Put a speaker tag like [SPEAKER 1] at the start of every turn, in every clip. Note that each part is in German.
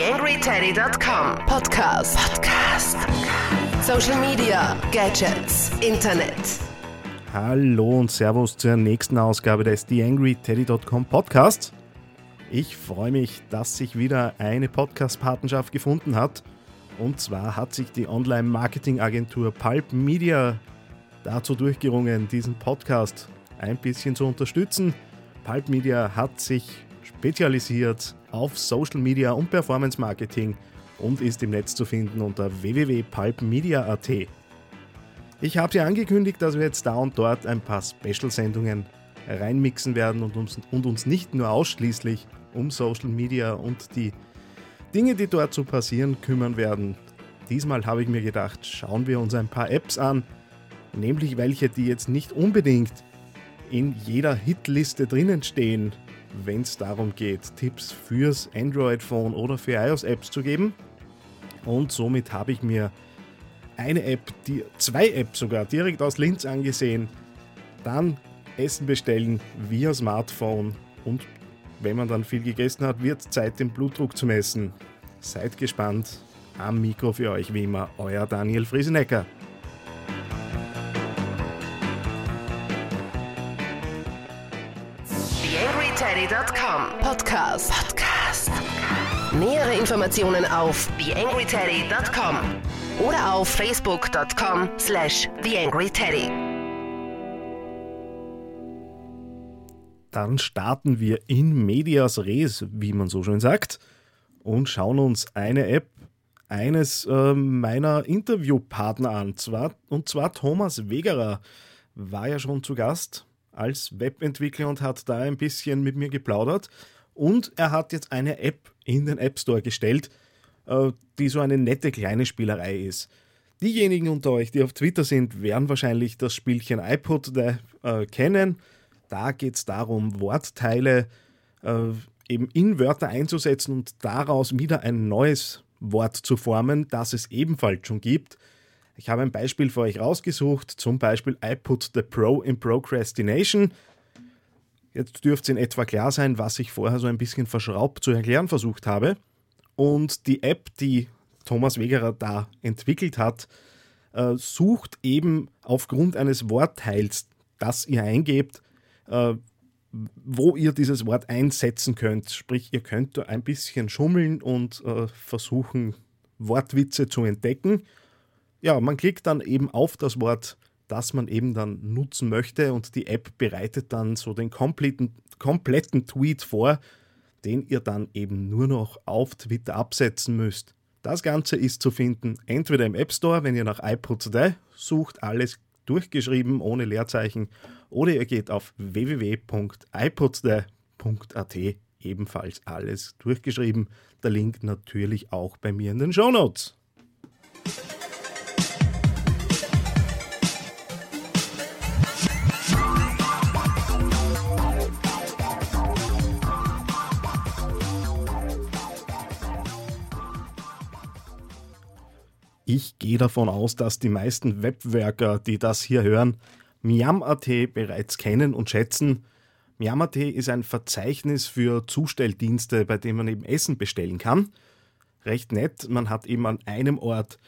[SPEAKER 1] TheAngryTeddy.com Podcast. Podcast. Social Media, Gadgets, Internet.
[SPEAKER 2] Hallo und Servus zur nächsten Ausgabe des TheAngryTeddy.com Podcasts. Ich freue mich, dass sich wieder eine Podcast-Partnerschaft gefunden hat. Und zwar hat sich die Online-Marketing-Agentur Pulp Media dazu durchgerungen, diesen Podcast ein bisschen zu unterstützen. Pulp Media hat sich spezialisiert auf Social Media und Performance Marketing und ist im Netz zu finden unter www.pulpmedia.at. Ich habe sie angekündigt, dass wir jetzt da und dort ein paar Special-Sendungen reinmixen werden und uns, und uns nicht nur ausschließlich um Social Media und die Dinge, die dort so passieren, kümmern werden. Diesmal habe ich mir gedacht, schauen wir uns ein paar Apps an, nämlich welche, die jetzt nicht unbedingt in jeder Hitliste drinnen stehen, wenn es darum geht, Tipps fürs Android-Phone oder für iOS-Apps zu geben. Und somit habe ich mir eine App, die, zwei Apps sogar direkt aus Linz angesehen. Dann Essen bestellen via Smartphone und wenn man dann viel gegessen hat, wird Zeit, den Blutdruck zu messen. Seid gespannt. Am Mikro für euch wie immer, euer Daniel Friesenecker.
[SPEAKER 1] TheAngryTeddy.com Podcast. Podcast. Nähere Informationen auf TheAngryTeddy.com oder auf Facebook.com slash TheAngryTeddy.
[SPEAKER 2] Dann starten wir in Medias Res, wie man so schön sagt, und schauen uns eine App eines äh, meiner Interviewpartner an. Zwar, und zwar Thomas Wegerer war ja schon zu Gast als Webentwickler und hat da ein bisschen mit mir geplaudert. Und er hat jetzt eine App in den App Store gestellt, äh, die so eine nette kleine Spielerei ist. Diejenigen unter euch, die auf Twitter sind, werden wahrscheinlich das Spielchen iPod äh, kennen. Da geht es darum, Wortteile äh, eben in Wörter einzusetzen und daraus wieder ein neues Wort zu formen, das es ebenfalls schon gibt. Ich habe ein Beispiel für euch rausgesucht, zum Beispiel I put the pro in procrastination. Jetzt dürfte es in etwa klar sein, was ich vorher so ein bisschen verschraubt zu erklären versucht habe. Und die App, die Thomas Wegerer da entwickelt hat, äh, sucht eben aufgrund eines Wortteils, das ihr eingebt, äh, wo ihr dieses Wort einsetzen könnt. Sprich, ihr könnt ein bisschen schummeln und äh, versuchen, Wortwitze zu entdecken ja, man klickt dann eben auf das Wort, das man eben dann nutzen möchte und die App bereitet dann so den kompletten, kompletten Tweet vor, den ihr dann eben nur noch auf Twitter absetzen müsst. Das Ganze ist zu finden entweder im App Store, wenn ihr nach iPod sucht, alles durchgeschrieben ohne Leerzeichen, oder ihr geht auf www.ipodday.at, ebenfalls alles durchgeschrieben. Der Link natürlich auch bei mir in den Show Notes. Ich gehe davon aus, dass die meisten Webworker, die das hier hören, Miam.at bereits kennen und schätzen. Miam.at ist ein Verzeichnis für Zustelldienste, bei dem man eben Essen bestellen kann. Recht nett, man hat eben an einem Ort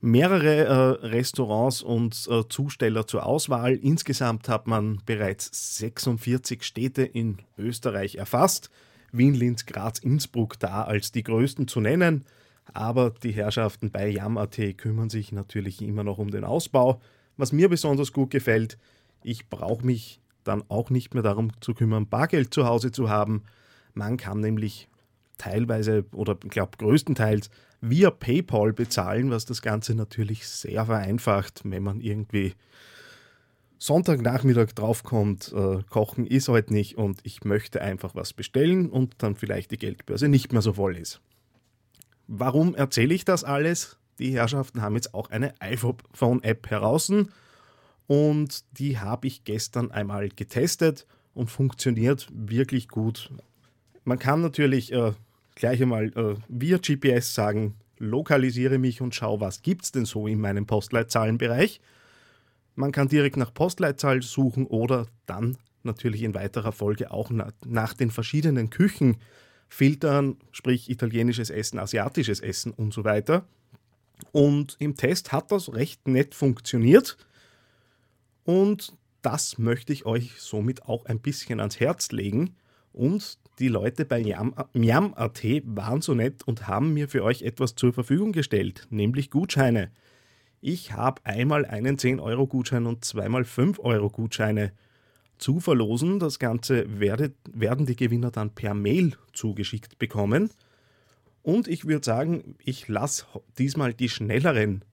[SPEAKER 2] mehrere äh, Restaurants und äh, Zusteller zur Auswahl. Insgesamt hat man bereits 46 Städte in Österreich erfasst. Wien, Linz, Graz, Innsbruck da als die größten zu nennen. Aber die Herrschaften bei Yam.at kümmern sich natürlich immer noch um den Ausbau. Was mir besonders gut gefällt, ich brauche mich dann auch nicht mehr darum zu kümmern, Bargeld zu Hause zu haben. Man kann nämlich teilweise oder ich glaube größtenteils via PayPal bezahlen, was das Ganze natürlich sehr vereinfacht, wenn man irgendwie Sonntagnachmittag draufkommt, äh, kochen ist heute nicht und ich möchte einfach was bestellen und dann vielleicht die Geldbörse nicht mehr so voll ist. Warum erzähle ich das alles? Die Herrschaften haben jetzt auch eine iPhone-App heraus und die habe ich gestern einmal getestet und funktioniert wirklich gut. Man kann natürlich äh, gleich einmal äh, via GPS sagen, lokalisiere mich und schau, was gibt es denn so in meinem Postleitzahlenbereich. Man kann direkt nach Postleitzahl suchen oder dann natürlich in weiterer Folge auch nach, nach den verschiedenen Küchen filtern, sprich italienisches Essen, asiatisches Essen und so weiter. Und im Test hat das recht nett funktioniert. Und das möchte ich euch somit auch ein bisschen ans Herz legen. Und die Leute bei Miam.at waren so nett und haben mir für euch etwas zur Verfügung gestellt, nämlich Gutscheine. Ich habe einmal einen 10-Euro-Gutschein und zweimal 5-Euro-Gutscheine zu verlosen. Das Ganze werde, werden die Gewinner dann per Mail zugeschickt bekommen. Und ich würde sagen, ich lasse diesmal die schnelleren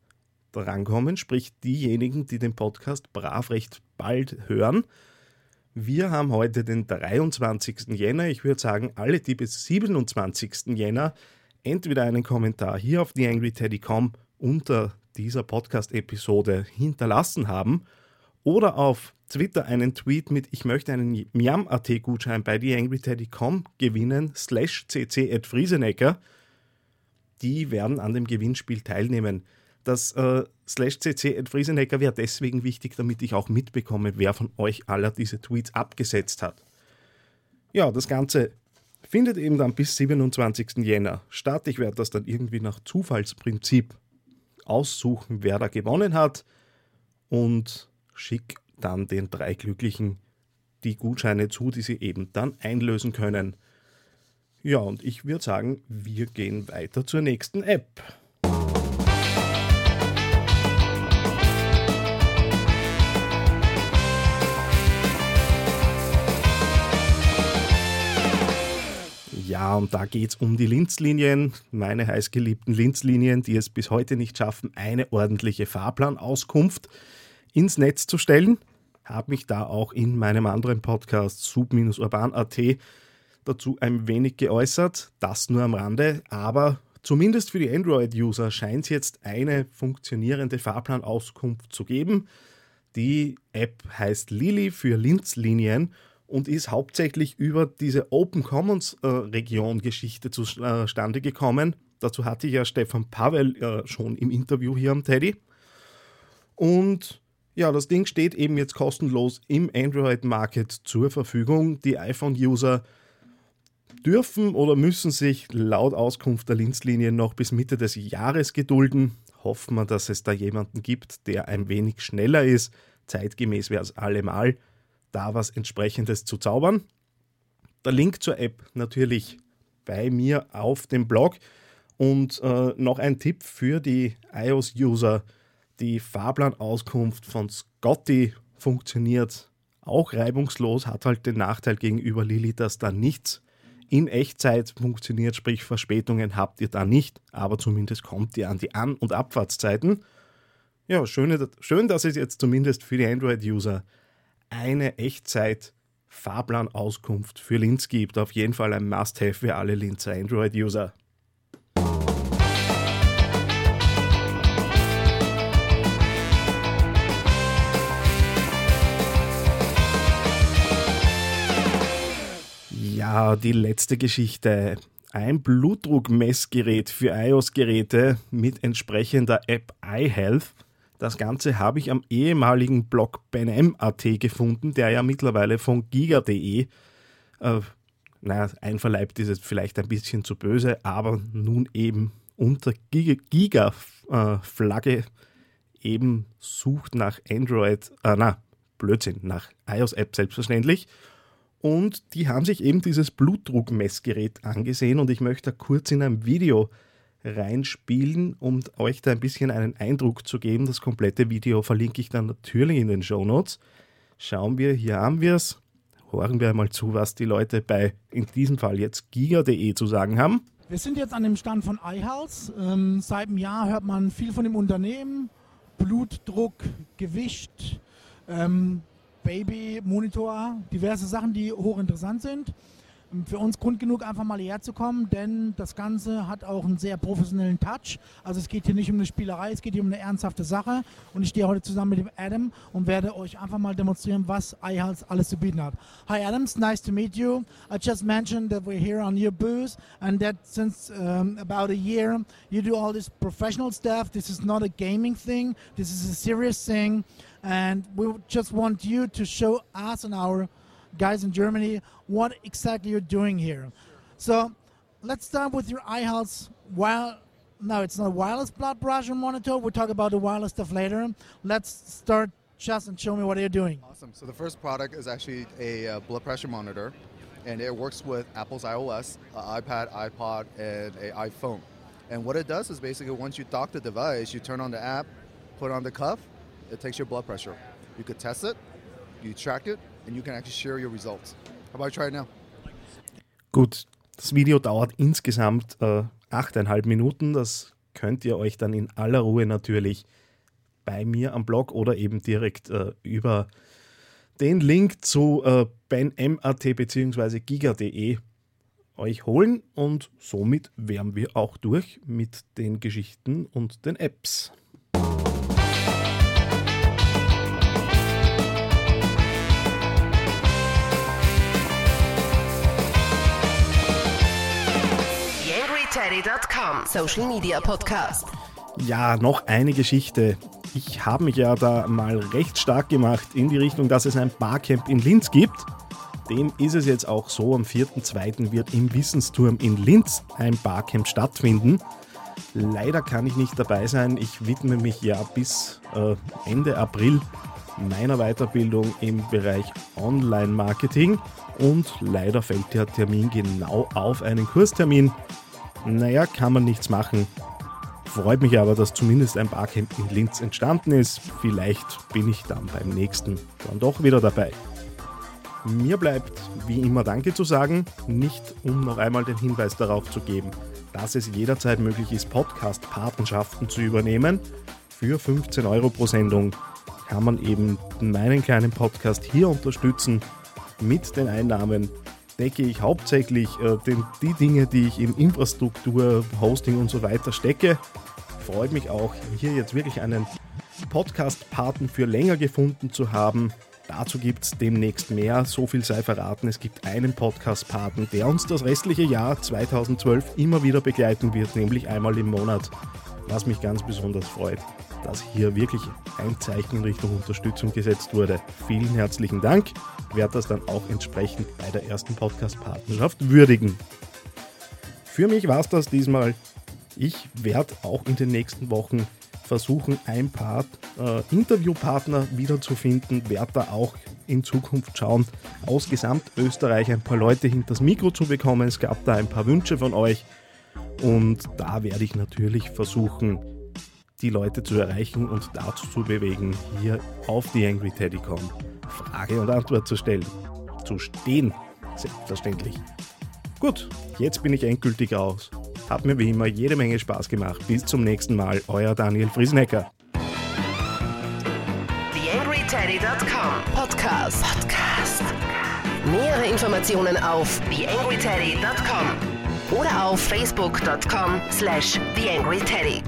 [SPEAKER 2] drankommen, sprich diejenigen, die den Podcast brav recht bald hören. Wir haben heute den 23. Jänner. Ich würde sagen, alle, die bis 27. Jänner entweder einen Kommentar hier auf theangryteddy.com unter dieser Podcast-Episode hinterlassen haben oder auf Twitter einen Tweet mit Ich möchte einen Miam.at-Gutschein bei theangryteddy.com gewinnen, slash cc at Friesenecker, die werden an dem Gewinnspiel teilnehmen. Das äh, slash Friesenecker wäre deswegen wichtig, damit ich auch mitbekomme, wer von euch aller diese Tweets abgesetzt hat. Ja, das Ganze findet eben dann bis 27. Jänner statt. Ich werde das dann irgendwie nach Zufallsprinzip aussuchen, wer da gewonnen hat und schicke dann den drei Glücklichen die Gutscheine zu, die sie eben dann einlösen können. Ja, und ich würde sagen, wir gehen weiter zur nächsten App. Ja, und da geht es um die Linzlinien, meine heißgeliebten Linzlinien, die es bis heute nicht schaffen, eine ordentliche Fahrplanauskunft ins Netz zu stellen. Habe mich da auch in meinem anderen Podcast sub-urban.at dazu ein wenig geäußert, das nur am Rande, aber zumindest für die Android-User scheint es jetzt eine funktionierende Fahrplanauskunft zu geben. Die App heißt Lili für Linzlinien und ist hauptsächlich über diese Open Commons äh, Region Geschichte zustande gekommen. Dazu hatte ich ja Stefan Pavel äh, schon im Interview hier am Teddy. Und ja, das Ding steht eben jetzt kostenlos im Android Market zur Verfügung. Die iPhone-User dürfen oder müssen sich laut Auskunft der Linzlinie noch bis Mitte des Jahres gedulden. Hoffen wir, dass es da jemanden gibt, der ein wenig schneller ist. Zeitgemäß wäre es allemal da was entsprechendes zu zaubern. Der Link zur App natürlich bei mir auf dem Blog. Und äh, noch ein Tipp für die iOS-User. Die Fahrplanauskunft von Scotty funktioniert auch reibungslos, hat halt den Nachteil gegenüber Lili, dass da nichts in Echtzeit funktioniert, sprich Verspätungen habt ihr da nicht, aber zumindest kommt ihr an die An- und Abfahrtszeiten. Ja, schön, schön, dass es jetzt zumindest für die Android-User eine Echtzeit-Fahrplanauskunft für Linz gibt. Auf jeden Fall ein Must-Have für alle Linzer Android-User. Die letzte Geschichte. Ein Blutdruckmessgerät für iOS-Geräte mit entsprechender App iHealth das Ganze habe ich am ehemaligen Blog benm.at gefunden, der ja mittlerweile von giga.de, äh, naja, einverleibt ist es vielleicht ein bisschen zu böse, aber nun eben unter Giga-Flagge äh, eben sucht nach Android, äh, na, Blödsinn, nach iOS-App selbstverständlich. Und die haben sich eben dieses Blutdruckmessgerät angesehen und ich möchte kurz in einem Video reinspielen, um euch da ein bisschen einen Eindruck zu geben. Das komplette Video verlinke ich dann natürlich in den Show Notes. Schauen wir, hier haben wir es. Hören wir einmal zu, was die Leute bei, in diesem Fall jetzt giga.de zu sagen haben.
[SPEAKER 3] Wir sind jetzt an dem Stand von iHealth. Ähm, seit einem Jahr hört man viel von dem Unternehmen. Blutdruck, Gewicht, ähm, Baby, Monitor, diverse Sachen, die hochinteressant sind für uns Grund genug, einfach mal hierher zu kommen, denn das Ganze hat auch einen sehr professionellen Touch. Also es geht hier nicht um eine Spielerei, es geht hier um eine ernsthafte Sache. Und ich stehe heute zusammen mit dem Adam und werde euch einfach mal demonstrieren, was iHealth alles zu bieten hat. Hi Adams, nice to meet you. I just mentioned that we're here on your booth and that since um, about a year you do all this professional stuff. This is not a gaming thing, this is a serious thing. And we just want you to show us and our guys in Germany what exactly you're doing here. So let's start with your iHealth. Well, no, it's not a wireless blood pressure monitor. We'll talk about the wireless stuff later. Let's start just and show me what you're doing.
[SPEAKER 4] Awesome. So the first product is actually a uh, blood pressure monitor, and it works with Apple's iOS, uh, iPad, iPod, and a iPhone. And what it does is basically once you dock the device, you turn on the app, put on the cuff, it takes your blood pressure. You could test it, you track it, and you can actually share your results. How about you try it now?
[SPEAKER 2] Gut, das Video dauert insgesamt äh, achteinhalb Minuten. Das könnt ihr euch dann in aller Ruhe natürlich bei mir am Blog oder eben direkt äh, über den Link zu äh, benmat bzw. giga.de euch holen und somit wären wir auch durch mit den Geschichten und den Apps.
[SPEAKER 1] TheAngryTeddy.com Social Media Podcast.
[SPEAKER 2] Ja, noch eine Geschichte. Ich habe mich ja da mal recht stark gemacht in die Richtung, dass es ein Barcamp in Linz gibt. Dem ist es jetzt auch so. Am 4.2. wird im Wissensturm in Linz ein Barcamp stattfinden. Leider kann ich nicht dabei sein. Ich widme mich ja bis äh, Ende April meiner Weiterbildung im Bereich Online-Marketing und leider fällt der Termin genau auf einen Kurstermin. Naja, kann man nichts machen. Freut mich aber, dass zumindest ein Barcamp in Linz entstanden ist. Vielleicht bin ich dann beim nächsten dann doch wieder dabei. Mir bleibt wie immer Danke zu sagen, nicht um noch einmal den Hinweis darauf zu geben, dass es jederzeit möglich ist, Podcast-Patenschaften zu übernehmen. Für 15 Euro pro Sendung kann man eben meinen kleinen Podcast hier unterstützen. Mit den Einnahmen decke ich hauptsächlich äh, den, die Dinge, die ich in Infrastruktur, Hosting und so weiter stecke. Freut mich auch, hier jetzt wirklich einen Podcast-Paten für länger gefunden zu haben. Dazu gibt es demnächst mehr, so viel sei verraten. Es gibt einen Podcast-Paten, der uns das restliche Jahr 2012 immer wieder begleiten wird, nämlich einmal im Monat, was mich ganz besonders freut, dass hier wirklich ein Zeichen in Richtung Unterstützung gesetzt wurde. Vielen herzlichen Dank. Ich werde das dann auch entsprechend bei der ersten Podcast-Partnerschaft würdigen. Für mich war es das diesmal. Ich werde auch in den nächsten Wochen versuchen, ein paar äh, Interviewpartner wiederzufinden, werde da auch in Zukunft schauen, aus Gesamtösterreich ein paar Leute hinter das Mikro zu bekommen. Es gab da ein paar Wünsche von euch und da werde ich natürlich versuchen, die Leute zu erreichen und dazu zu bewegen, hier auf die Angry Teddycom Frage und Antwort zu stellen. Zu stehen, selbstverständlich. Gut, jetzt bin ich endgültig raus. Hat mir wie immer jede Menge Spaß gemacht. Bis zum nächsten Mal, euer Daniel Friesenecker.
[SPEAKER 1] TheAngryTeddy.com Podcast. Podcast. Nähere Informationen auf TheAngryTeddy.com oder auf Facebook.com slash TheAngryTeddy.